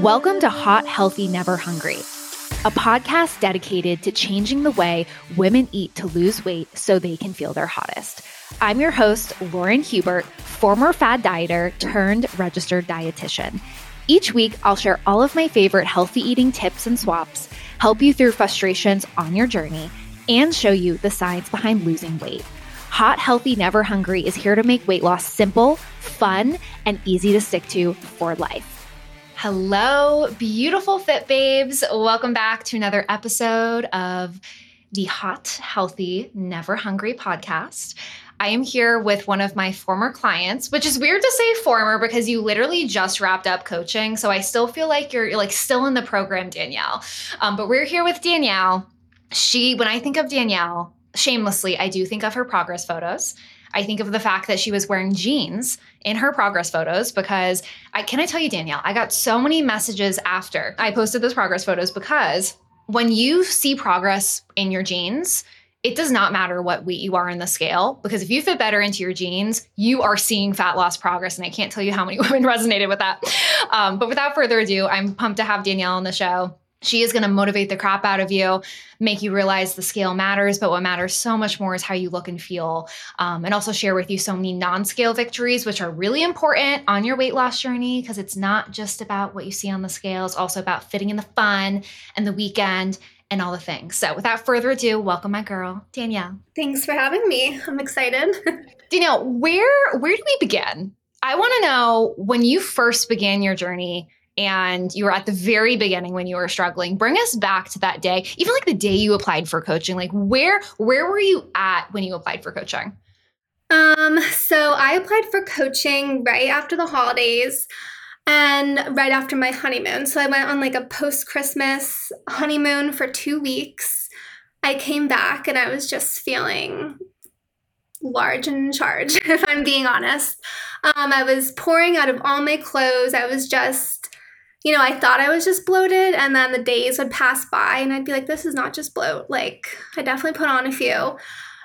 Welcome to Hot, Healthy, Never Hungry, a podcast dedicated to changing the way women eat to lose weight so they can feel their hottest. I'm your host, Lauren Hubert, former fad dieter turned registered dietitian. Each week, I'll share all of my favorite healthy eating tips and swaps, help you through frustrations on your journey, and show you the science behind losing weight. Hot, Healthy, Never Hungry is here to make weight loss simple, fun, and easy to stick to for life. Hello, beautiful fit babes. Welcome back to another episode of the Hot, Healthy, Never Hungry podcast. I am here with one of my former clients, which is weird to say former because you literally just wrapped up coaching. So I still feel like you're, you're like still in the program, Danielle. Um, but we're here with Danielle. She, when I think of Danielle, shamelessly, I do think of her progress photos. I think of the fact that she was wearing jeans in her progress photos because I can I tell you Danielle, I got so many messages after I posted those progress photos because when you see progress in your jeans, it does not matter what weight you are in the scale because if you fit better into your jeans, you are seeing fat loss progress. And I can't tell you how many women resonated with that. Um, but without further ado, I'm pumped to have Danielle on the show. She is going to motivate the crap out of you, make you realize the scale matters, but what matters so much more is how you look and feel. Um, and also share with you so many non scale victories, which are really important on your weight loss journey because it's not just about what you see on the scale, it's also about fitting in the fun and the weekend and all the things. So without further ado, welcome my girl, Danielle. Thanks for having me. I'm excited. Danielle, where where do we begin? I want to know when you first began your journey and you were at the very beginning when you were struggling. Bring us back to that day even like the day you applied for coaching. Like where where were you at when you applied for coaching? Um so i applied for coaching right after the holidays and right after my honeymoon. So i went on like a post christmas honeymoon for two weeks. I came back and i was just feeling large and in charge if i'm being honest. Um, i was pouring out of all my clothes. I was just you know, I thought I was just bloated, and then the days would pass by, and I'd be like, this is not just bloat. Like, I definitely put on a few.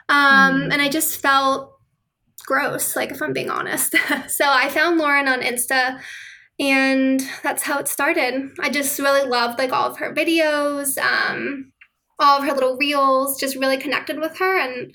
Um, mm. And I just felt gross, like, if I'm being honest. so I found Lauren on Insta, and that's how it started. I just really loved, like, all of her videos, um, all of her little reels, just really connected with her, and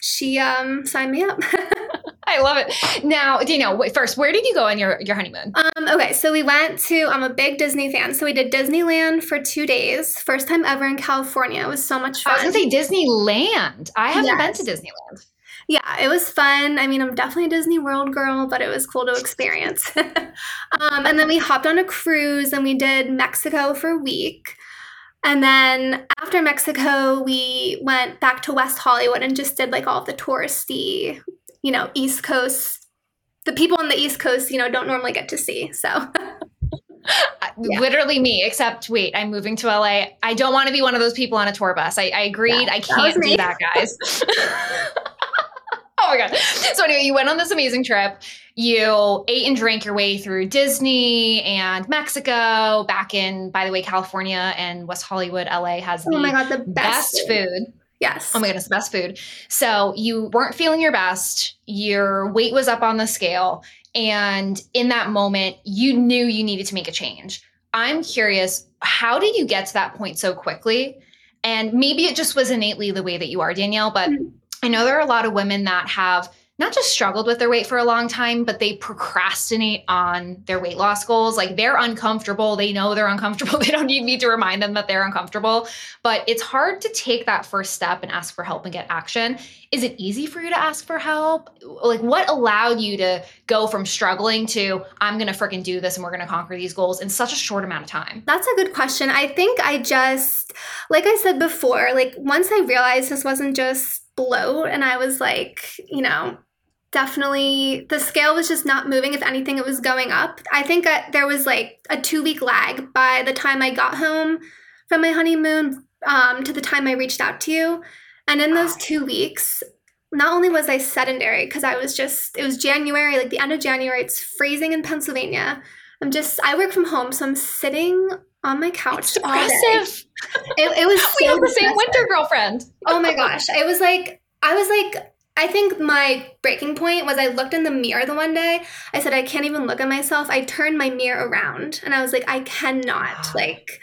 she um, signed me up. I love it. Now, Danielle, wait, first, where did you go on your, your honeymoon? Um, okay, so we went to, I'm a big Disney fan. So we did Disneyland for two days. First time ever in California. It was so much fun. I was going to say Disneyland. I haven't yes. been to Disneyland. Yeah, it was fun. I mean, I'm definitely a Disney World girl, but it was cool to experience. um, and then we hopped on a cruise and we did Mexico for a week. And then after Mexico, we went back to West Hollywood and just did like all the touristy you know, East Coast, the people on the East Coast, you know, don't normally get to see. So. Yeah. Literally me, except wait, I'm moving to LA. I don't want to be one of those people on a tour bus. I, I agreed. Yeah, I can't that do that, guys. oh my God. So, anyway, you went on this amazing trip. You ate and drank your way through Disney and Mexico, back in, by the way, California and West Hollywood, LA has oh my God, the best, best food. Yes. Oh my goodness, the best food. So you weren't feeling your best. Your weight was up on the scale. And in that moment, you knew you needed to make a change. I'm curious, how did you get to that point so quickly? And maybe it just was innately the way that you are, Danielle, but mm-hmm. I know there are a lot of women that have not just struggled with their weight for a long time, but they procrastinate on their weight loss goals. Like they're uncomfortable. They know they're uncomfortable. They don't need me to remind them that they're uncomfortable. But it's hard to take that first step and ask for help and get action. Is it easy for you to ask for help? Like what allowed you to go from struggling to I'm going to freaking do this and we're going to conquer these goals in such a short amount of time? That's a good question. I think I just, like I said before, like once I realized this wasn't just bloat and I was like, you know, definitely the scale was just not moving. If anything it was going up. I think there was like a two week lag by the time i got home from my honeymoon um, to the time i reached out to you. And in those two weeks not only was i sedentary because i was just it was january like the end of january it's freezing in pennsylvania. I'm just i work from home so i'm sitting on my couch it's depressive it, it was we have the same winter girlfriend. Oh my gosh. It was like i was like I think my breaking point was I looked in the mirror the one day. I said, I can't even look at myself. I turned my mirror around and I was like, I cannot. Like,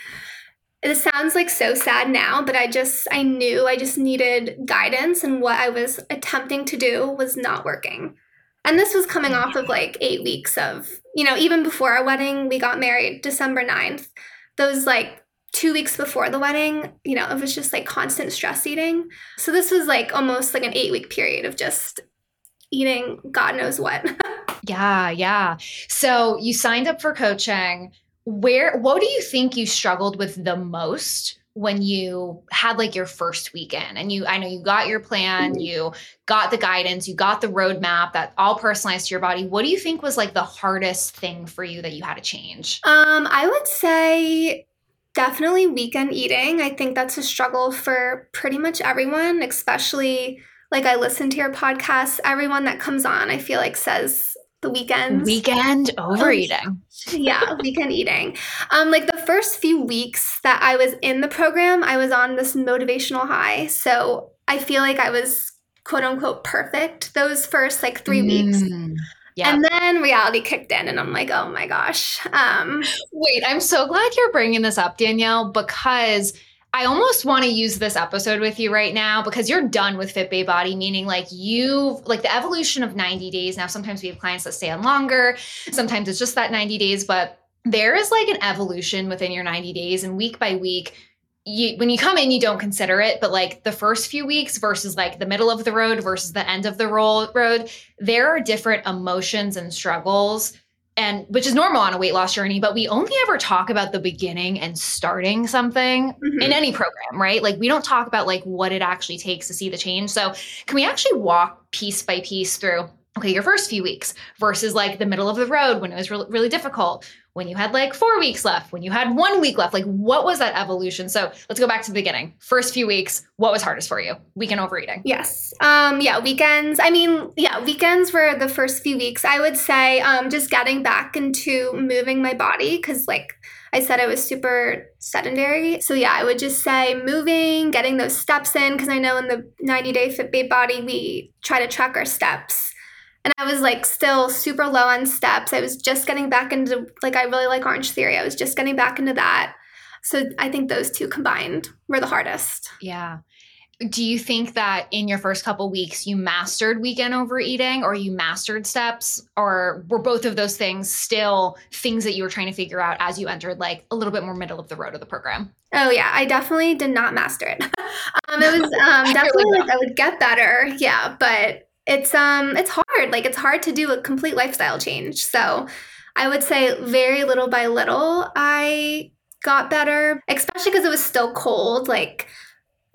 it sounds like so sad now, but I just, I knew I just needed guidance and what I was attempting to do was not working. And this was coming off of like eight weeks of, you know, even before our wedding, we got married December 9th. Those like two weeks before the wedding, you know, it was just like constant stress eating. So this was like almost like an eight week period of just eating God knows what. yeah, yeah. So you signed up for coaching. Where, what do you think you struggled with the most when you had like your first weekend and you i know you got your plan mm-hmm. you got the guidance you got the roadmap that all personalized to your body what do you think was like the hardest thing for you that you had to change um i would say definitely weekend eating. I think that's a struggle for pretty much everyone, especially like I listen to your podcast. Everyone that comes on, I feel like says the weekends. Weekend overeating. yeah, weekend eating. Um, like the first few weeks that I was in the program, I was on this motivational high. So I feel like I was quote unquote perfect those first like three mm. weeks. Yeah. And then reality kicked in, and I'm like, oh my gosh. Um, Wait, I'm so glad you're bringing this up, Danielle, because I almost want to use this episode with you right now because you're done with Fit Babe Body, meaning like you've, like the evolution of 90 days. Now, sometimes we have clients that stay on longer, sometimes it's just that 90 days, but there is like an evolution within your 90 days, and week by week, you when you come in you don't consider it but like the first few weeks versus like the middle of the road versus the end of the roll, road there are different emotions and struggles and which is normal on a weight loss journey but we only ever talk about the beginning and starting something mm-hmm. in any program right like we don't talk about like what it actually takes to see the change so can we actually walk piece by piece through okay your first few weeks versus like the middle of the road when it was really, really difficult when you had like four weeks left, when you had one week left, like what was that evolution? So let's go back to the beginning. First few weeks, what was hardest for you? Weekend overeating. Yes. Um, yeah, weekends. I mean, yeah, weekends were the first few weeks. I would say um, just getting back into moving my body because, like, I said I was super sedentary. So, yeah, I would just say moving, getting those steps in, because I know in the 90 day Fit Babe Body, we try to track our steps and I was like still super low on steps. I was just getting back into like I really like Orange Theory. I was just getting back into that. So I think those two combined were the hardest. Yeah. Do you think that in your first couple weeks you mastered weekend overeating or you mastered steps or were both of those things still things that you were trying to figure out as you entered like a little bit more middle of the road of the program? Oh yeah, I definitely did not master it. um, it was um, definitely like I would get better, yeah, but it's um it's hard. Like it's hard to do a complete lifestyle change. So i would say very little by little i got better especially because it was still cold. Like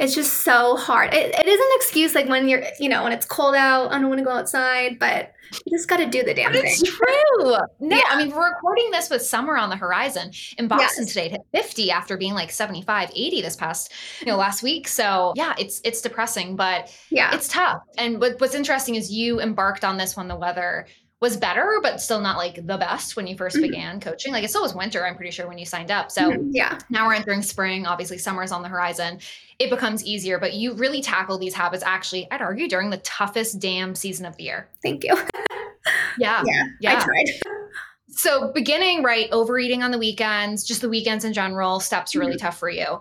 it's just so hard it, it is an excuse like when you're you know when it's cold out i don't want to go outside but you just got to do the damn but thing. It's true. No, yeah. I mean, we're recording this with summer on the horizon. In Boston yes. today, it hit 50 after being like 75, 80 this past, you know, last week. So yeah, it's it's depressing, but yeah, it's tough. And what, what's interesting is you embarked on this when the weather was better, but still not like the best when you 1st mm-hmm. began coaching. Like it still was winter, I'm pretty sure, when you signed up. So mm-hmm. yeah, now we're entering spring. Obviously, summer is on the horizon. It becomes easier, but you really tackle these habits actually, I'd argue, during the toughest damn season of the year. Thank you. yeah. Yeah. Yeah. I tried. So beginning, right, overeating on the weekends, just the weekends in general, steps are really mm-hmm. tough for you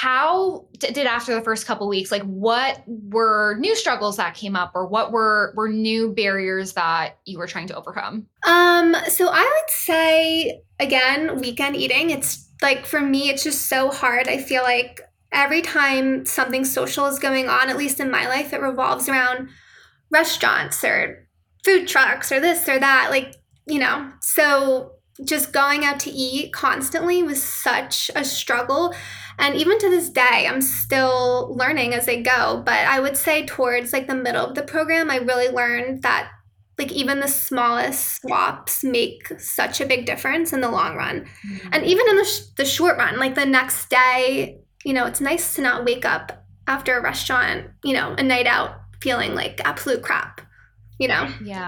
how did after the first couple weeks like what were new struggles that came up or what were were new barriers that you were trying to overcome? Um so i would say again weekend eating. It's like for me it's just so hard. I feel like every time something social is going on at least in my life it revolves around restaurants or food trucks or this or that like you know. So just going out to eat constantly was such a struggle and even to this day, I'm still learning as I go. But I would say towards like the middle of the program, I really learned that like even the smallest swaps make such a big difference in the long run. Mm-hmm. And even in the, sh- the short run, like the next day, you know, it's nice to not wake up after a restaurant, you know, a night out feeling like absolute crap, you know? Yeah.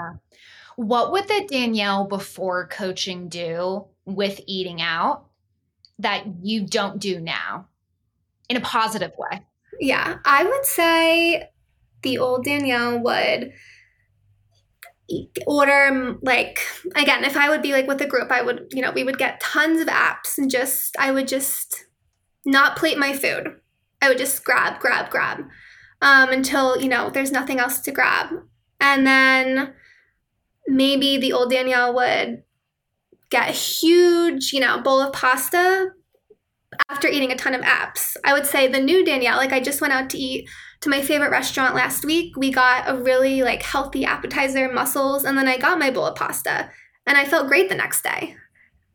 What would the Danielle before coaching do with eating out that you don't do now in a positive way? Yeah, I would say the old Danielle would order like again if i would be like with a group i would you know we would get tons of apps and just i would just not plate my food i would just grab grab grab um, until you know there's nothing else to grab and then maybe the old danielle would get a huge you know bowl of pasta after eating a ton of apps i would say the new danielle like i just went out to eat to my favorite restaurant last week. We got a really like healthy appetizer, mussels, and then I got my bowl of pasta and I felt great the next day.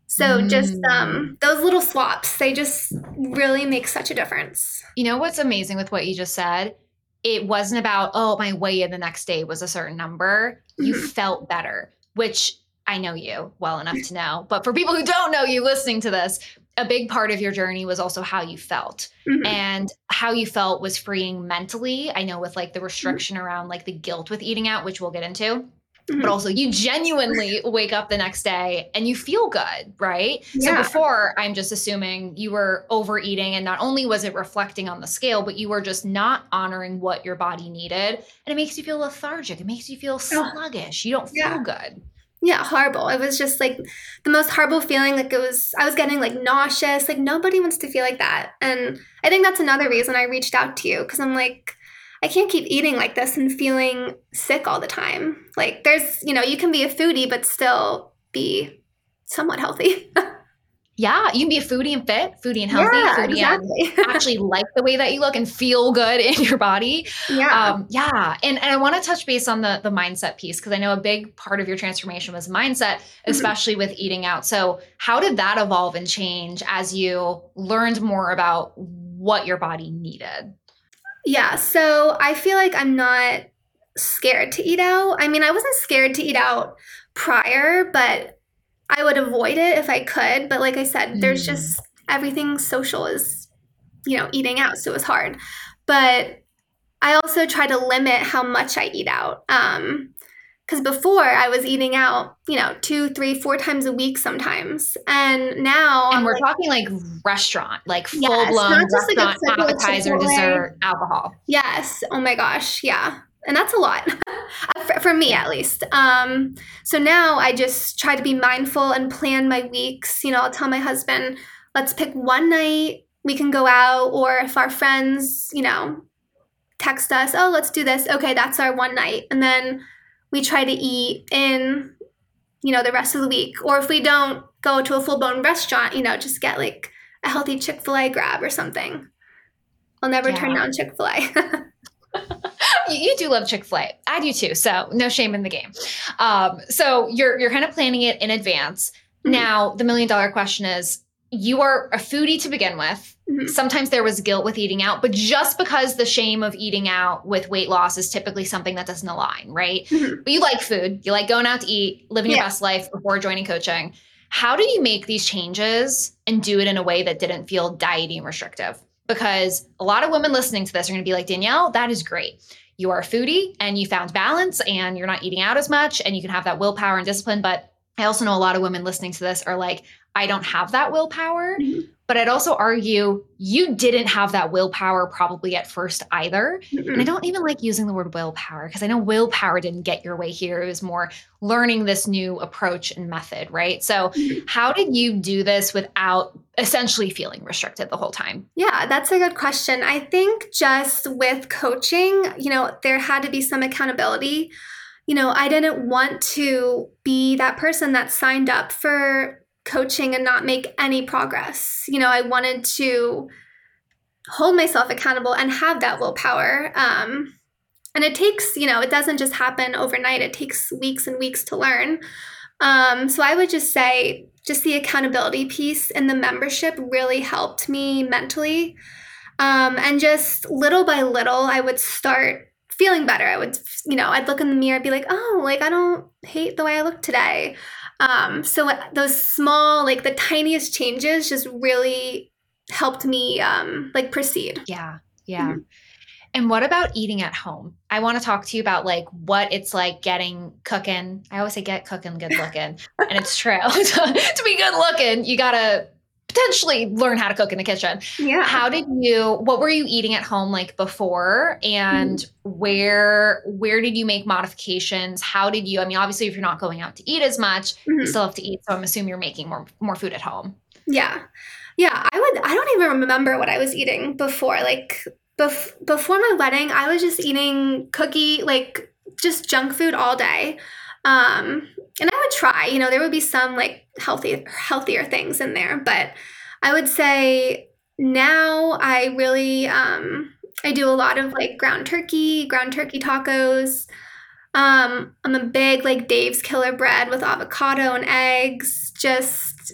So mm. just um, those little swaps, they just really make such a difference. You know what's amazing with what you just said? It wasn't about, oh, my weigh in the next day was a certain number. You mm-hmm. felt better, which I know you well enough to know. But for people who don't know you listening to this, a big part of your journey was also how you felt mm-hmm. and how you felt was freeing mentally i know with like the mm-hmm. restriction mm-hmm. around like the guilt with eating out which we'll get into mm-hmm. but also you genuinely wake up the next day and you feel good right yeah. so before i'm just assuming you were overeating and not only was it reflecting on the scale but you were just not honoring what your body needed and it makes you feel lethargic it makes you feel sluggish you don't feel yeah. good yeah horrible. It was just like the most horrible feeling like it was i was getting like nauseous. Like nobody wants to feel like that. And i think that's another reason i reached out to you because i'm like i can't keep eating like this and feeling sick all the time. Like there's you know you can be a foodie but still be somewhat healthy Yeah, you can be a foodie and fit, foodie and healthy, yeah, foodie exactly. and actually like the way that you look and feel good in your body. Yeah. Um, yeah. And, and I want to touch base on the, the mindset piece because I know a big part of your transformation was mindset, mm-hmm. especially mm-hmm. with eating out. So, how did that evolve and change as you learned more about what your body needed? Yeah. So, I feel like I'm not scared to eat out. I mean, I wasn't scared to eat out prior, but I would avoid it if I could, but like I said, mm. there's just everything social is, you know, eating out, so it's hard. But I also try to limit how much I eat out. Um, because before I was eating out, you know, two, three, four times a week sometimes, and now and I'm we're like, talking like restaurant, like full yes, blown restaurant, like appetizer, dessert, alcohol. Yes. Oh my gosh. Yeah and that's a lot for, me at least. Um, so now i just try to be mindful and plan my weeks. You know i'll tell my husband let's pick one night we can go out or if our friends you know text us oh let's do this. Okay that's our one night. And then we try to eat in you know the rest of the week. Or if we don't go to a full-blown restaurant you know just get like a healthy chick-fil-a grab or something. I'll never yeah. turn down chick-fil-a you do love Chick Fil A. I do too. So no shame in the game. Um, so you're you're kind of planning it in advance. Mm-hmm. Now the million dollar question is: you are a foodie to begin with. Mm-hmm. Sometimes there was guilt with eating out, but just because the shame of eating out with weight loss is typically something that doesn't align, right? Mm-hmm. But you like food, you like going out to eat, living yeah. your best life before joining coaching. How do you make these changes and do it in a way that didn't feel dieting restrictive? Because a lot of women listening to this are going to be like, Danielle, that is great you are a foodie and you found balance and you're not eating out as much and you can have that willpower and discipline. But I also know a lot of women listening to this are like, I don't have that willpower. Mm-hmm. But I'd also argue you didn't have that willpower probably at first either. Mm-hmm. And I don't even like using the word willpower because I know willpower didn't get your way here. It was more learning this new approach and method, right? So, mm-hmm. how did you do this without essentially feeling restricted the whole time? Yeah, that's a good question. I think just with coaching, you know, there had to be some accountability. You know, I didn't want to be that person that signed up for coaching and not make any progress. You know, I wanted to hold myself accountable and have that willpower. Um, and it takes, you know, it doesn't just happen overnight, it takes weeks and weeks to learn. Um, so I would just say, just the accountability piece in the membership really helped me mentally. Um, and just little by little, I would start feeling better. I would, you know, I'd look in the mirror, and be like, oh, like I don't hate the way I look today. Um, so those small, like the tiniest changes just really helped me um, like proceed. Yeah. Yeah. Mm-hmm. And what about eating at home? I want to talk to you about like what it's like getting cooking. I always say get cooking good looking. and it's true. to be good looking, you got to potentially learn how to cook in the kitchen. Yeah. How did you what were you eating at home like before and mm-hmm. where where did you make modifications? How did you I mean obviously if you're not going out to eat as much, mm-hmm. you still have to eat. So I'm assuming you're making more more food at home. Yeah. Yeah, I would I don't even remember what I was eating before. Like bef- before my wedding, I was just eating cookie like just junk food all day. Um, and I would try, you know, there would be some like healthy healthier things in there, but I would say now I really um I do a lot of like ground turkey, ground turkey tacos. Um, I'm a big like Dave's Killer Bread with avocado and eggs. Just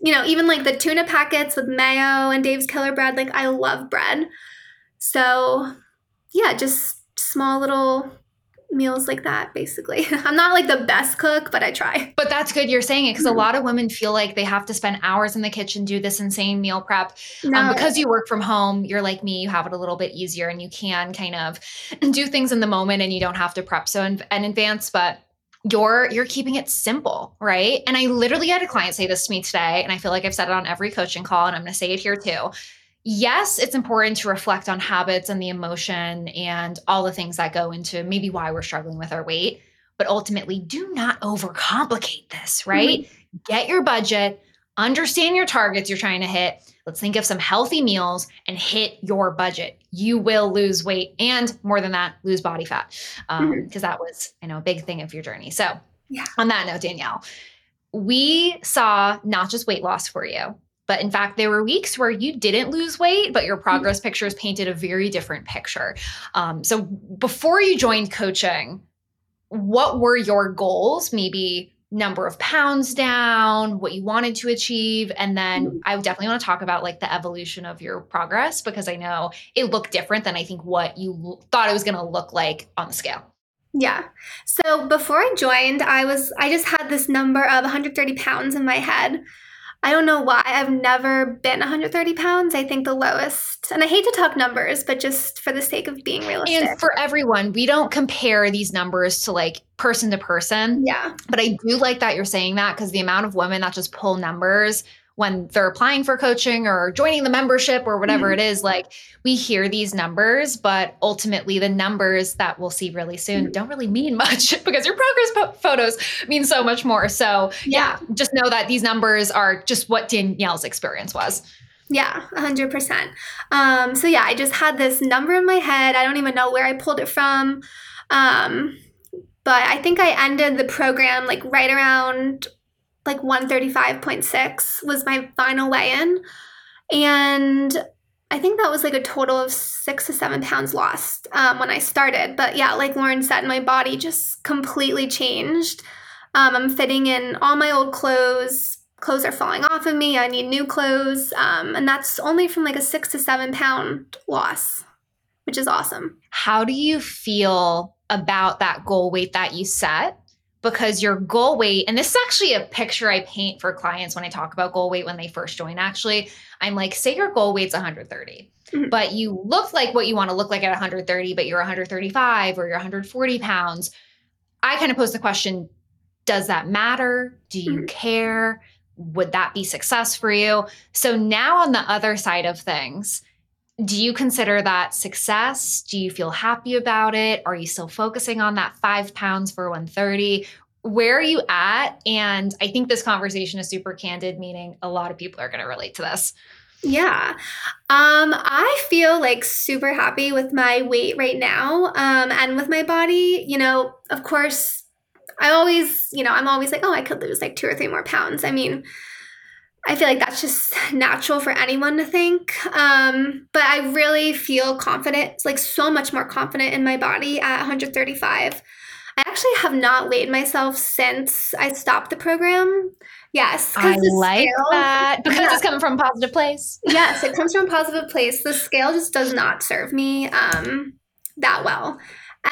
you know, even like the tuna packets with mayo and Dave's Killer Bread. Like I love bread. So yeah, just small little meals like that basically. I'm not like the best cook but i try. But that's good you're saying it because mm-hmm. a lot of women feel like they have to spend hours in the kitchen do this insane meal prep. Um, no. um, because you work from home you're like me you have it a little bit easier and you can kind of do things in the moment and you don't have to prep so in, in advance but you're you're keeping it simple right? And i literally had a client say this to me today and i feel like i've said it on every coaching call and i'm going to say it here too yes, it's important to reflect on habits and the emotion and all the things that go into maybe why we're struggling with our weight. But ultimately, do not overcomplicate this, right? Mm-hmm. Get your budget, understand your targets you're trying to hit. Let's think of some healthy meals and hit your budget. You will lose weight and more than that, lose body fat. Because um, mm-hmm. that was, I know, a big thing of your journey. So, yeah. on that note, Danielle, we saw not just weight loss for you, but in fact, there were weeks where you didn't lose weight, but your progress pictures painted a very different picture. Um, so before you joined coaching, what were your goals? Maybe number of pounds down, what you wanted to achieve. And then mm-hmm. I definitely want to talk about like the evolution of your progress because I know it looked different than I think what you thought it was going to look like on the scale. Yeah. So before I joined, I was, I just had this number of 130 pounds in my head. I don't know why. I've never been 130 pounds. I think the lowest, and I hate to talk numbers, but just for the sake of being realistic. And for everyone, we don't compare these numbers to like person to person. Yeah. But I do like that you're saying that because the amount of women that just pull numbers when they're applying for coaching or joining the membership or whatever mm-hmm. it is like we hear these numbers but ultimately the numbers that we'll see really soon mm-hmm. don't really mean much because your progress po- photos mean so much more so yeah. yeah just know that these numbers are just what danielle's experience was yeah, 100%. Um, so, yeah, I just had this number in my head. I don't even know where I pulled it from. Um, but I think I ended the program like right around like 135.6 was my final weigh in. And I think that was like a total of six to seven pounds lost um, when I started. But yeah, like Lauren said, my body just completely changed. Um, I'm fitting in all my old clothes. Clothes are falling off of me. I need new clothes. Um, and that's only from like a six to seven pound loss, which is awesome. How do you feel about that goal weight that you set? Because your goal weight, and this is actually a picture I paint for clients when I talk about goal weight when they first join, actually. I'm like, say your goal weight's 130, mm-hmm. but you look like what you want to look like at 130, but you're 135 or you're 140 pounds. I kind of pose the question Does that matter? Do you mm-hmm. care? Would that be success for you? So now on the other side of things, do you consider that success? Do you feel happy about it? Are you still focusing on that five pounds for 130? Where are you at? And I think this conversation is super candid, meaning a lot of people are going to relate to this. Yeah. Um, I feel like super happy with my weight right now um, and with my body. You know, of course, I always, you know, I'm always like, oh, I could lose like two or three more pounds. I mean, I feel like that's just natural for anyone to think. Um, but I really feel confident, like so much more confident in my body at 135. I actually have not weighed myself since I stopped the program. Yes, I like scale, that because yeah. it's coming from a positive place. yes, it comes from a positive place. The scale just does not serve me um, that well.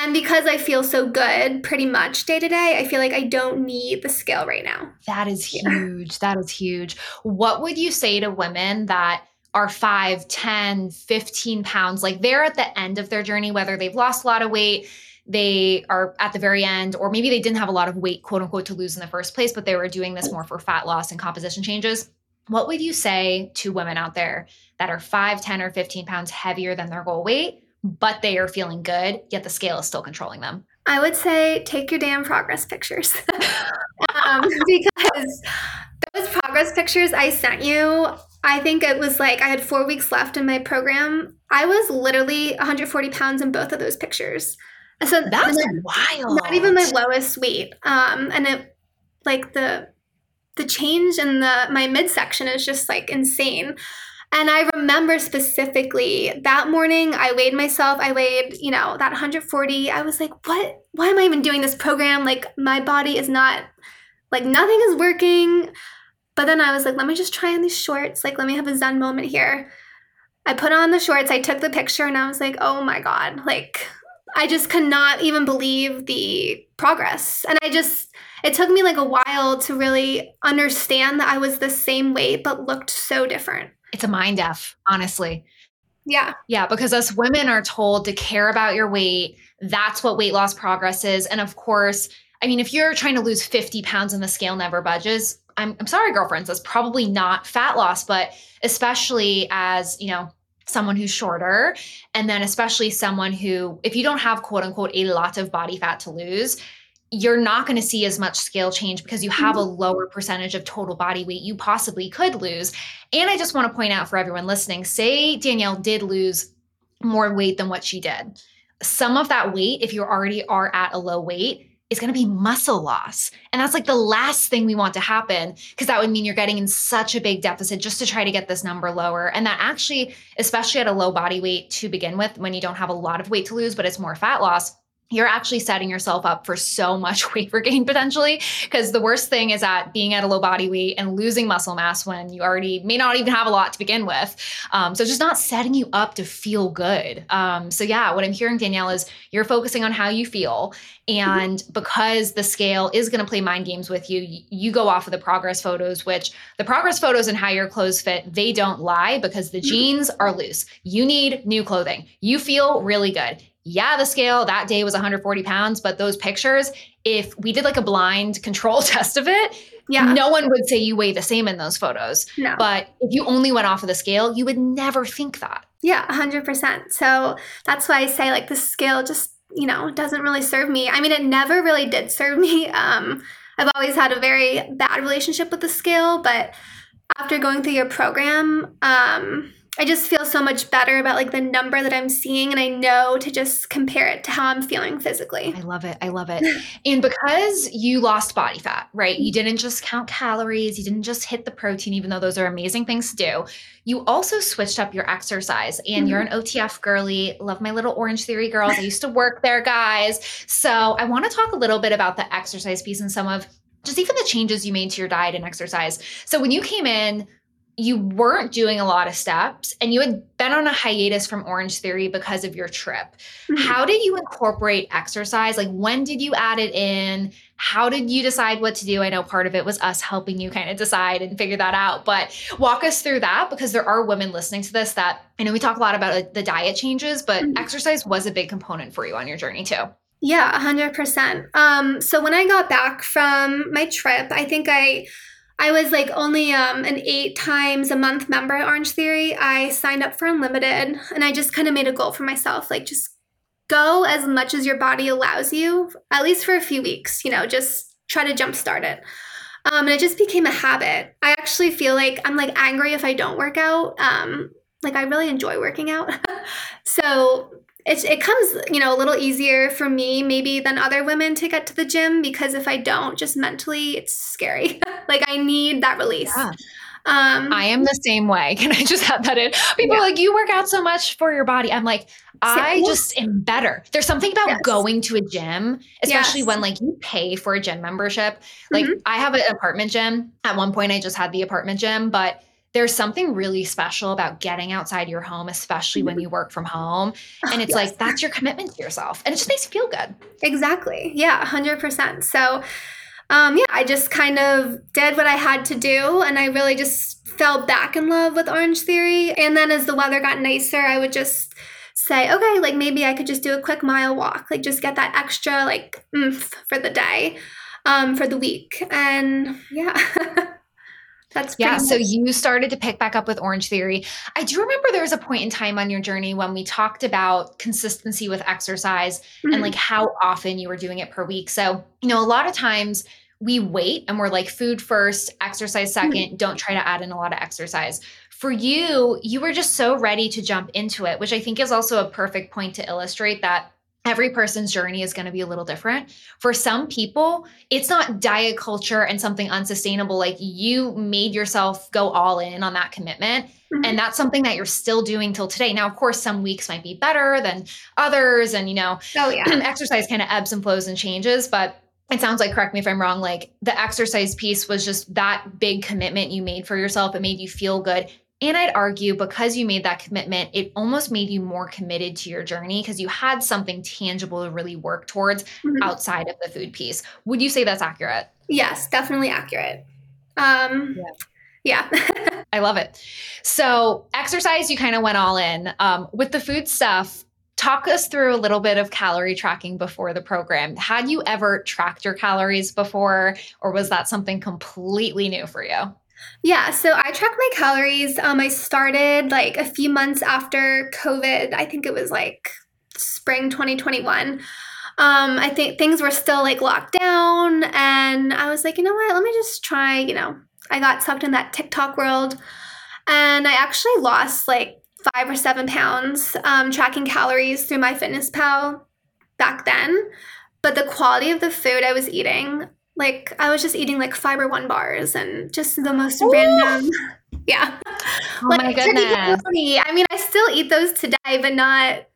And because I feel so good pretty much day to day, I feel like I don't need the scale right now. That is huge. That is huge. What would you say to women that are 5, 10, 15 pounds? Like they're at the end of their journey, whether they've lost a lot of weight, they are at the very end, or maybe they didn't have a lot of weight, quote unquote, to lose in the first place, but they were doing this more for fat loss and composition changes. what would you say to women out there that are 5, 10, or 15 pounds heavier than their goal weight, but they are feeling good, yet the scale is still controlling them? I would say take your damn progress pictures. um, because those progress pictures I sent you, I think it was like I had four weeks left in my program. I was literally 140 pounds in both of those pictures. So that's wild. Not even my lowest weight. Um, and it like the the change in the my midsection is just like insane. And I remember specifically that morning, I weighed myself. I weighed, you know, that 140. I was like, what? Why am I even doing this program? Like, my body is not, like, nothing is working. But then I was like, let me just try on these shorts. Like, let me have a Zen moment here. I put on the shorts, I took the picture, and I was like, oh my God. Like, I just could not even believe the progress. And I just, it took me like a while to really understand that I was the same weight, but looked so different it's a mind F, honestly. Yeah. Yeah, because us women are told to care about your weight. That's what weight loss progress is. And of course, I mean, if you're trying to lose 50 pounds and the scale never budges, I'm, I'm sorry, girlfriends, that's probably not fat loss, but especially as, you know, someone who's shorter, and then especially someone who, if you don't have quote unquote a lot of body fat to lose, you're not going to see as much scale change because you have a mm-hmm. lower percentage of total body weight you possibly could lose. And I just want to point out for everyone listening say Danielle did lose more weight than what she did. Some of that weight, if you already are at a low weight, is going to be muscle loss. And that's like the last thing we want to happen because that would mean you're getting in such a big deficit just to try to get this number lower. And that actually, especially at a low body weight to begin with, when you don't have a lot of weight to lose, but it's more fat loss, you're actually setting yourself up for so much weight regain potentially. Because the worst thing is that being at a low body weight and losing muscle mass when you already may not even have a lot to begin with. Um, so just not setting you up to feel good. Um, so yeah, what I'm hearing, Danielle, is you're focusing on how you feel. And because the scale is going to play mind games with you, you go off of the progress photos, which the progress photos and how your clothes fit, they don't lie because the jeans are loose. You need new clothing. You feel really good yeah, the scale that day was 140 pounds, but those pictures, if we did like a blind control test of it, yeah. no one would say you weigh the same in those photos. No. But if you only went off of the scale, you would never think that. Yeah, 100%. So that's why I say like the scale just, you know, doesn't really serve me. I mean, it never really did serve me. Um, I've always had a very bad relationship with the scale, but after going through your program, um, I just feel so much better about like the number that I'm seeing and I know to just compare it to how I'm feeling physically. I love it. I love it. and because you lost body fat, right? You didn't just count calories, you didn't just hit the protein even though those are amazing things to do. You also switched up your exercise and mm-hmm. you're an OTF girly. Love my little Orange Theory girls. I used to work there, guys. So, I want to talk a little bit about the exercise piece and some of just even the changes you made to your diet and exercise. So, when you came in, you weren't doing a lot of steps and you had been on a hiatus from Orange Theory because of your trip. Mm-hmm. How did you incorporate exercise? Like, when did you add it in? How did you decide what to do? I know part of it was us helping you kind of decide and figure that out, but walk us through that because there are women listening to this that I know we talk a lot about the diet changes, but mm-hmm. exercise was a big component for you on your journey too. Yeah, 100%. Um, so when I got back from my trip, I think I I was like only um, an eight times a month member at Orange Theory. I signed up for unlimited and I just kind of made a goal for myself like, just go as much as your body allows you, at least for a few weeks, you know, just try to jumpstart it. Um, and it just became a habit. I actually feel like I'm like angry if I don't work out. Um, like I really enjoy working out. so it, it comes you know a little easier for me maybe than other women to get to the gym because if i don't just mentally it's scary like i need that release yeah. um, i am the same way can i just add that in people yeah. are like you work out so much for your body i'm like i just am better there's something about yes. going to a gym especially yes. when like you pay for a gym membership like mm-hmm. i have an apartment gym at one point i just had the apartment gym but there's something really special about getting outside your home, especially when you work from home. And it's yes. like, that's your commitment to yourself. And it just makes you feel good. Exactly. Yeah, 100%. So, um, yeah, I just kind of did what I had to do. And I really just fell back in love with Orange Theory. And then as the weather got nicer, I would just say, okay, like maybe I could just do a quick mile walk, like just get that extra like oomph for the day, um, for the week. And yeah. That's yeah. pretty So you started to pick back up with Orange Theory. I do remember there was a point in time on your journey when we talked about consistency with exercise and Mhm. like how often you were doing it per week. So, you know, a lot of times we wait and we're like food first, exercise 2nd don't try to add in a lot of exercise. For you, you were just so ready to jump into it, which I think is also a perfect point to illustrate that every person's journey is going to be a little different. For some people, it's not diet culture and something unsustainable. Like you made yourself go all in on that commitment. Mhm. And that's something that you're still doing till today. Now, of course, some weeks might be better than others. And, you know, oh yeah. exercise kind of ebbs and flows and changes. But it sounds like, correct me if I'm wrong, like the exercise piece was just that big commitment you made for yourself. It made you feel good. And I'd argue because you made that commitment, it almost made you more committed to your journey because you had something tangible to really work towards Mhm. outside of the food piece. Would you say that's accurate? Yes, definitely accurate. Um, yeah. I love it. So, exercise, you kind of went all in. Um, with the food stuff, talk us through a little bit of calorie tracking before the program. Had you ever tracked your calories before, or was that something completely new for you? Yeah. So I track my calories. Um, I started like a few months after COVID. I think it was like spring 2021. Um, I think things were still like locked down, and I was like, you know what? Let me just try. You know, I got sucked in that TikTok world, and I actually lost like five or seven pounds um, tracking calories through my Fitness Pal back then. But the quality of the food I was eating, like I was just eating like fiber one bars and just the most Ooh. random. Yeah. Oh my goodness. I mean, I still eat those today, but not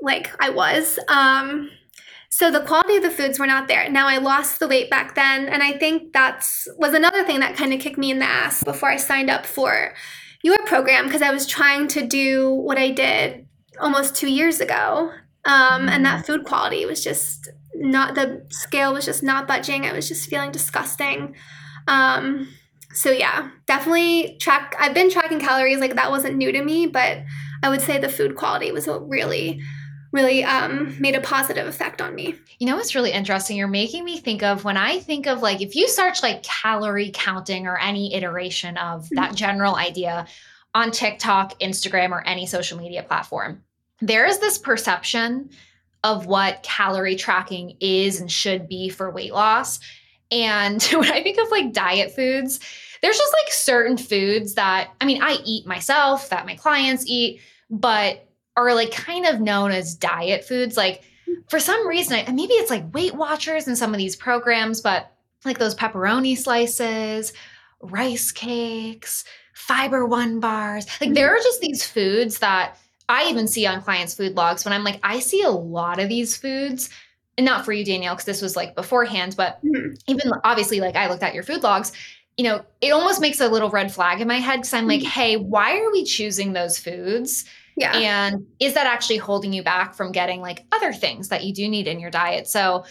like I was. Um, so the quality of the foods were not there. Now I lost the weight back then, and I think that's was another thing that kind of kicked me in the ass before I signed up for your program because I was trying to do what I did almost two years ago, um, and that food quality was just not the scale was just not budging. I was just feeling disgusting. Um, so yeah, definitely track. I've been tracking calories like that wasn't new to me, but I would say the food quality was what really, really um, made a positive effect on me. You know what's really interesting? You're making me think of when I think of like if you search like calorie counting or any iteration of that general idea on TikTok, Instagram, or any social media platform, there is this perception of what calorie tracking is and should be for weight loss. And when I think of like diet foods, there's just like certain foods that I mean, I eat myself, that my clients eat, but are like kind of known as diet foods. Like for some reason, I, maybe it's like Weight Watchers and some of these programs, but like those pepperoni slices, rice cakes, fiber one bars, like there mm-hmm. are just these foods that I even see on clients' food logs when I'm like, I see a lot of these foods. And not for you, Danielle, because this was like beforehand, but Mhm. even obviously, like I looked at your food logs, you know, it almost makes a little red flag in my head because I'm like, Mhm. hey, why are we choosing those foods? Yeah. And is that actually holding you back from getting like other things that you do need in your diet? So,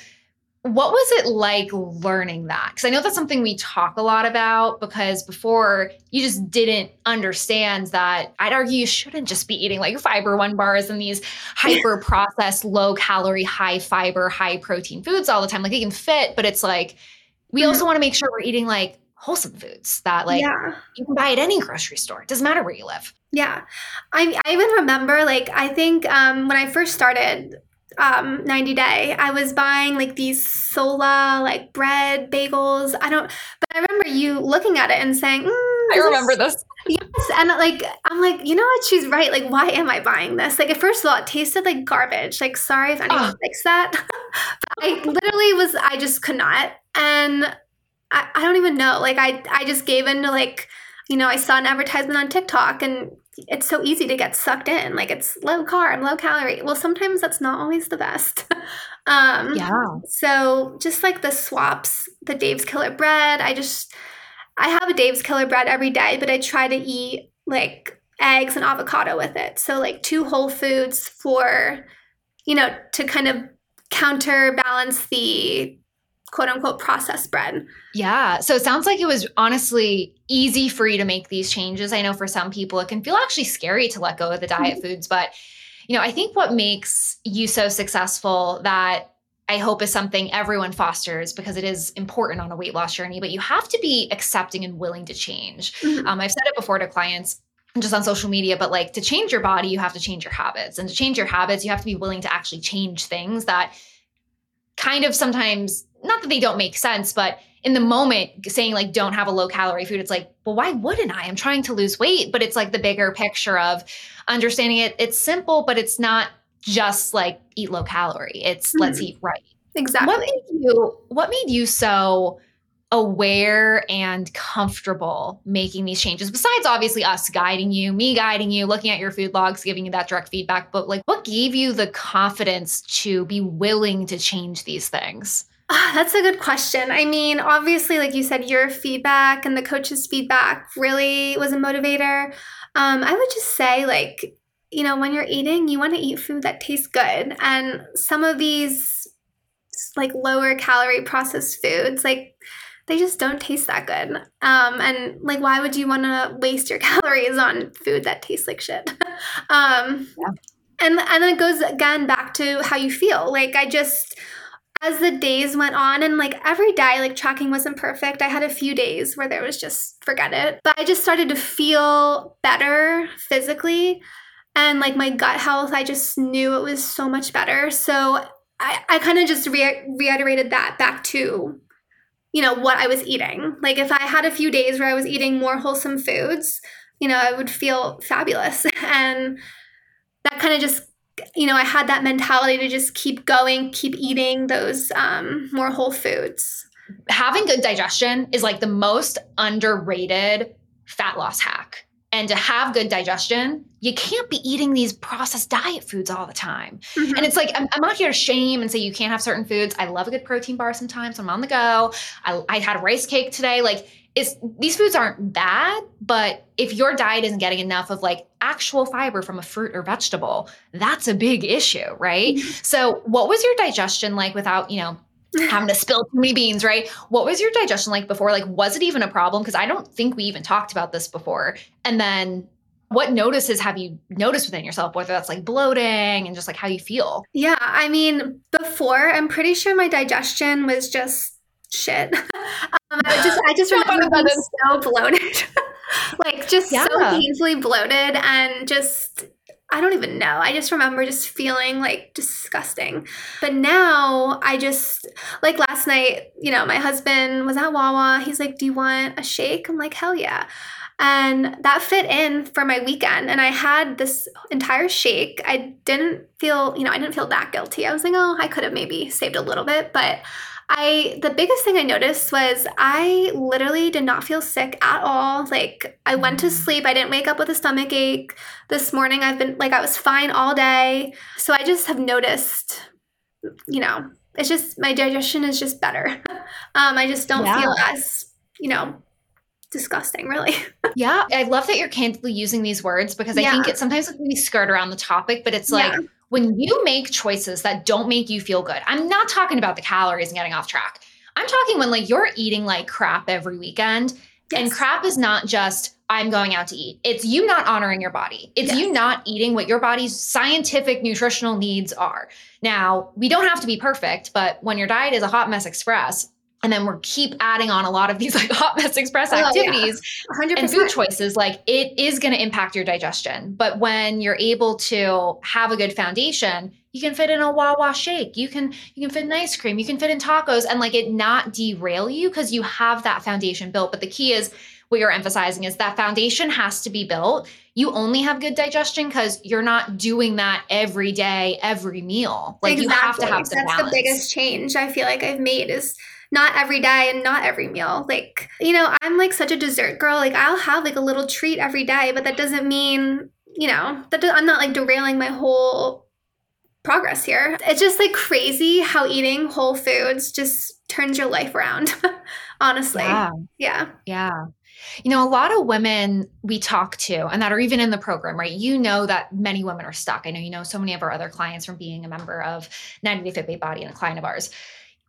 what was it like learning that? Because I know that's something we talk a lot about because before you just didn't understand that I'd argue you shouldn't just be eating like fiber one bars and these hyper processed, low calorie, high fiber, high protein foods all the time. Like they can fit, but it's like we Mhm. also want to make sure we're eating like wholesome foods that like yeah. you can buy at any grocery store. It doesn't matter where you live. Yeah. I, I even remember, like, I think um, when I first started um, 90 Day, I was buying like these Sola, like bread, bagels. I don't, but I remember you looking at it and saying, mm, I remember this- this. Yes. And like, I'm like, you know what? She's right. Like, why am I buying this? Like, at first of all, it tasted like garbage. Like, sorry if anyone Ugh. likes that. but I literally was, I just could not. And I, I don't even know. Like, I, I just gave in to like, you know, I saw an advertisement on TikTok and it's so easy to get sucked in. Like, it's low carb, low calorie. Well, sometimes that's not always the best. um, yeah so just like the swaps, the Dave's Killer bread, I just I have a Dave's Killer bread every day, but I try to eat like eggs and avocado with it. So like two whole foods for you know to kind of counterbalance the quote unquote processed bread. Yeah. So it sounds like it was honestly easy for you to make these changes. I know for some people it can feel actually scary to let go of the diet foods, but you know, I think what makes you so successful that I hope is something everyone fosters because it is important on a weight loss journey, but you have to be accepting and willing to change. Mm-hmm. Um, I've said it before to clients just on social media, but like to change your body, you have to change your habits. And to change your habits, you have to be willing to actually change things that kind of sometimes, not that they don't make sense, but in the moment saying like don't have a low calorie food it's like well why wouldn't i i'm trying to lose weight but it's like the bigger picture of understanding it it's simple but it's not just like eat low calorie. It's mm-hmm. let's eat right. Exactly. What made you what made you so aware and comfortable making these changes besides obviously us guiding you me guiding you looking at your food logs giving you that direct feedback but like what gave you the confidence to be willing to change these things ah, that's a good question. I mean, obviously, like you said, your feedback and the coach's feedback really was a motivator. Um, I would just say, like, you know, when you're eating, you want to eat food that tastes good. And some of these like lower calorie processed foods, like they just don't taste that good. Um, and like, why would you want to waste your calories on food that tastes like shit? um, yeah. And and then it goes again back to how you feel. Like I just as the days went on and like every day like tracking wasn't perfect i had a few days where there was just forget it but i just started to feel better physically and like my gut health i just knew it was so much better so i, I kind of just re- reiterated that back to you know what i was eating. Like if i had a few days where i was eating more wholesome foods you know i would feel fabulous. And that kind of just you know i had that mentality to just keep going keep eating those um, more whole foods. Having good digestion is like the most underrated fat loss hack and to have good digestion, you can't be eating these processed diet foods all the time. Mm-hmm. And it's like, I'm, I'm, not here to shame and say you can't have certain foods. I love a good protein bar sometimes. I'm on the go. I, I had a rice cake today. Like, it's, these foods aren't bad, but if your diet isn't getting enough of like actual fiber from a fruit or vegetable, that's a big issue, right? Mm-hmm. So, what was your digestion like without, you know, having to spill too many beans, right? What was your digestion like before? Like, was it even a problem? Because I don't think we even talked about this before. And then what notices have you noticed within yourself, whether that's like bloating and just like how you feel? Yeah, I mean, before, I'm pretty sure my digestion was just shit. um, I just, I just remember being so bloated, like just yeah. so painfully bloated and just I don't even know. I just remember just feeling like disgusting. But now I just, like last night, you know, my husband was at Wawa. He's like, Do you want a shake? I'm like, Hell yeah. And that fit in for my weekend. And I had this entire shake. I didn't feel, you know, I didn't feel that guilty. I was like, Oh, I could have maybe saved a little bit. But I the biggest thing I noticed was I literally did not feel sick at all. Like I went to mm. sleep, I didn't wake up with a stomach ache. This morning I've been like I was fine all day. So I just have noticed you know, it's just my digestion is just better. um I just don't yeah. feel as, you know, disgusting, really. yeah, I love that you're candidly using these words because I yeah. think it sometimes we skirt around the topic, but it's like yeah when you make choices that don't make you feel good, I'm not talking about the calories and getting off track. I'm talking when like you're eating like crap every weekend. Yes. And crap is not just I'm going out to eat. It's you not honoring your body. It's yes. you not eating what your body's scientific nutritional needs are. Now, we don't have to be perfect, but when your diet is a hot mess express, and then we're keep adding on a lot of these like hot mess express activities oh, yeah. and food choices like it is going to impact your digestion. But when you're able to have a good foundation you can fit in a wawa shake. You can you can fit in ice cream. You can fit in tacos and like it not derail you because you have that foundation built. But the key is what you're emphasizing is that foundation has to be built. You only have good digestion because you're not doing that every day every meal. Like exactly. you have to have that's balance. the biggest change i feel like i've made is not every day and not every meal. Like, you know, I'm like such a dessert girl. Like, I'll have like a little treat every day, but that doesn't mean, you know, that I'm not like derailing my whole progress here. It's just like crazy how eating whole foods just turns your life around, honestly. Yeah. Yeah. Yeah. You know, a lot of women we talk to and that are even in the program, right? You know that many women are stuck. I know you know so many of our other clients from being a member of 90 Day Fit Body and a client of ours.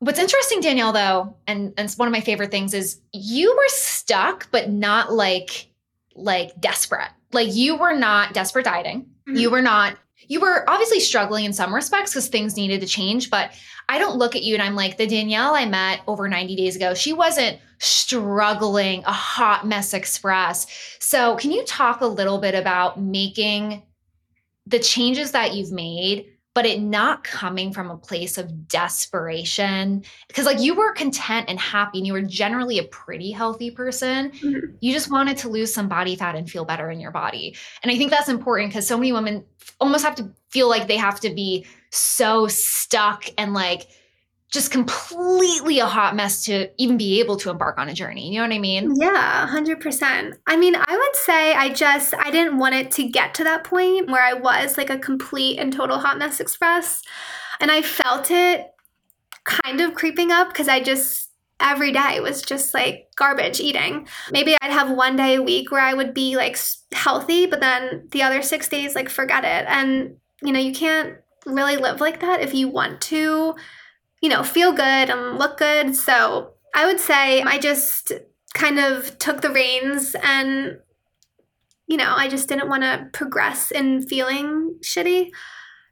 What's interesting, Danielle, though, and, and it's one of my favorite things is you were stuck, but not like like desperate. Like you were not desperate dieting. Mm-hmm. You were not you were obviously struggling in some respects because things needed to change, but I don't look at you and I'm like, the Danielle I met over 90 days ago, she wasn't struggling a hot mess express. So, can you talk a little bit about making the changes that you've made but it not coming from a place of desperation. Because like you were content and happy and you were generally a pretty healthy person. Mm-hmm. you just wanted to lose some body fat and feel better in your body. And i think that's important because so many women almost have to feel like they have to be so stuck and like just completely a hot mess to even be able to embark on a journey. You know what I mean? Yeah, 100%. I mean, I would say I just I didn't want it to get to that point where I was like a complete and total hot mess express. And I felt it kind of creeping up because I just every day was just like garbage eating. Maybe I'd have one day a week where I would be like healthy, but then the other 6 days like forget it. And you know, you can't really live like that if you want to you know, feel good and look good. So I would say I just kind of took the reins and, you know, I just didn't want to progress in feeling shitty.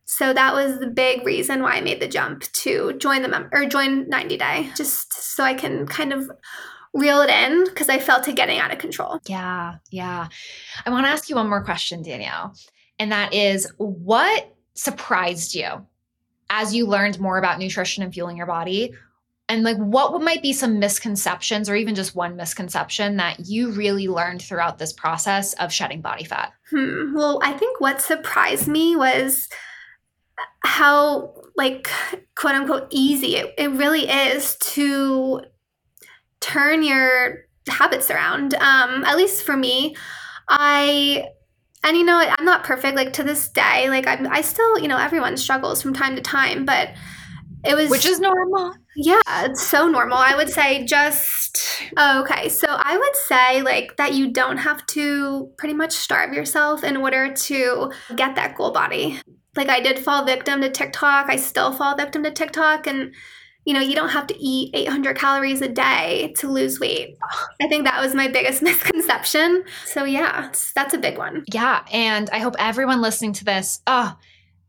So that was the big reason why I made the jump to join the mem- or join 90 Day, just so I can kind of reel it in because I felt it getting out of control. Yeah, yeah. I want to ask you one more question, Danielle, and that is what surprised you as you learned more about nutrition and fueling your body and like what might be some misconceptions or even just one misconception that you really learned throughout this process of shedding body fat hmm. well i think what surprised me was how like quote unquote easy it, it really is to turn your habits around um at least for me i and you know i'm not perfect like to this day like I'm, i still you know everyone struggles from time to time but it was which is normal. Yeah it's so normal. I would say just oh, okay. So i would say like that you don't have to pretty much starve yourself in order to get that goal body. Like i did fall victim to tiktok. I still fall victim to tiktok and you know, you don't have to eat 800 calories a day to lose weight. I think that was my biggest misconception. So, yeah, that's a big one. Yeah. And I hope everyone listening to this, oh,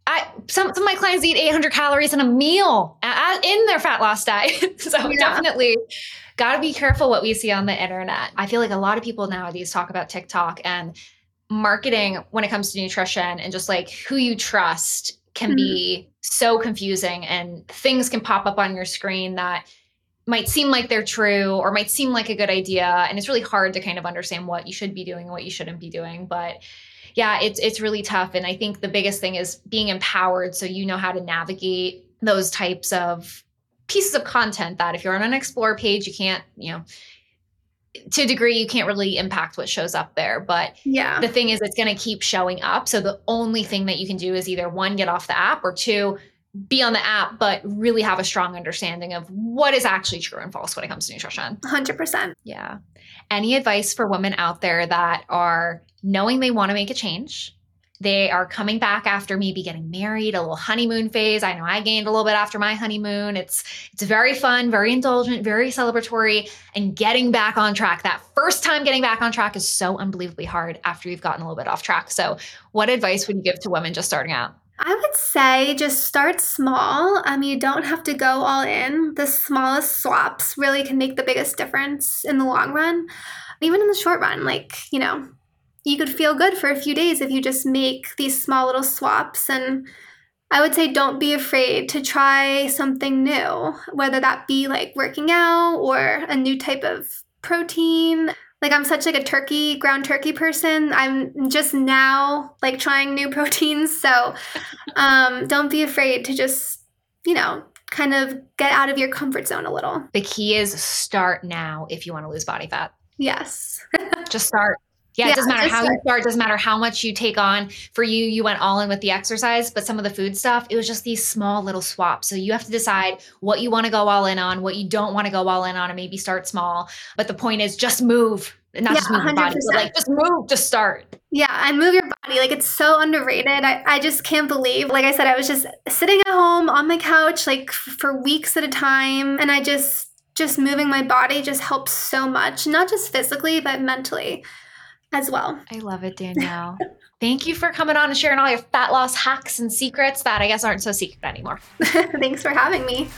I, some, some of my clients eat 800 calories in a meal in their fat loss diet. so, yeah. definitely got to be careful what we see on the internet. I feel like a lot of people nowadays talk about TikTok and marketing when it comes to nutrition and just like who you trust can mm-hmm. be so confusing and things can pop up on your screen that might seem like they're true or might seem like a good idea and it's really hard to kind of understand what you should be doing and what you shouldn't be doing but yeah it's it's really tough and i think the biggest thing is being empowered so you know how to navigate those types of pieces of content that if you're on an explore page you can't you know to a degree you can't really impact what shows up there but yeah. the thing is it's going to keep showing up. So the only thing that you can do is either one get off the app or two be on the app but really have a strong understanding of what is actually true and false when it comes to nutrition. 100% yeah. Any advice for women out there that are knowing they want to make a change they are coming back after maybe getting married, a little honeymoon phase. I know I gained a little bit after my honeymoon. It's it's very fun, very indulgent, very celebratory, and getting back on track. That first time getting back on track is so unbelievably hard after you've gotten a little bit off track. So, what advice would you give to women just starting out? I would say just start small. Um, you don't have to go all in. The smallest swaps really can make the biggest difference in the long run, even in the short run. Like, you know, you could feel good for a few days if you just make these small little swaps. And I would say don't be afraid to try something new, whether that be like working out or a new type of protein. Like I'm such like a turkey, ground turkey person. I'm just now like trying new proteins. So um, don't be afraid to just, you know, kind of get out of your comfort zone a little. The key is start now if you want to lose body fat. Yes. just start. Yeah, yeah, it doesn't matter how you start, doesn't matter how much you take on. For you, you went all in with the exercise, but some of the food stuff, it was just these small little swaps. So you have to decide what you want to go all in on, what you don't want to go all in on, and maybe start small. But the point is just move. Not yeah, just move 100%. your body, but like just move to start. Yeah, and move your body. Like it's so underrated. I, I just can't believe. Like I said, I was just sitting at home on my couch like for weeks at a time. And I just just moving my body just helps so much, not just physically, but mentally as well. I love it, Danielle. Thank you for coming on and sharing all your fat loss hacks and secrets that I guess aren't so secret anymore. Thanks for having me.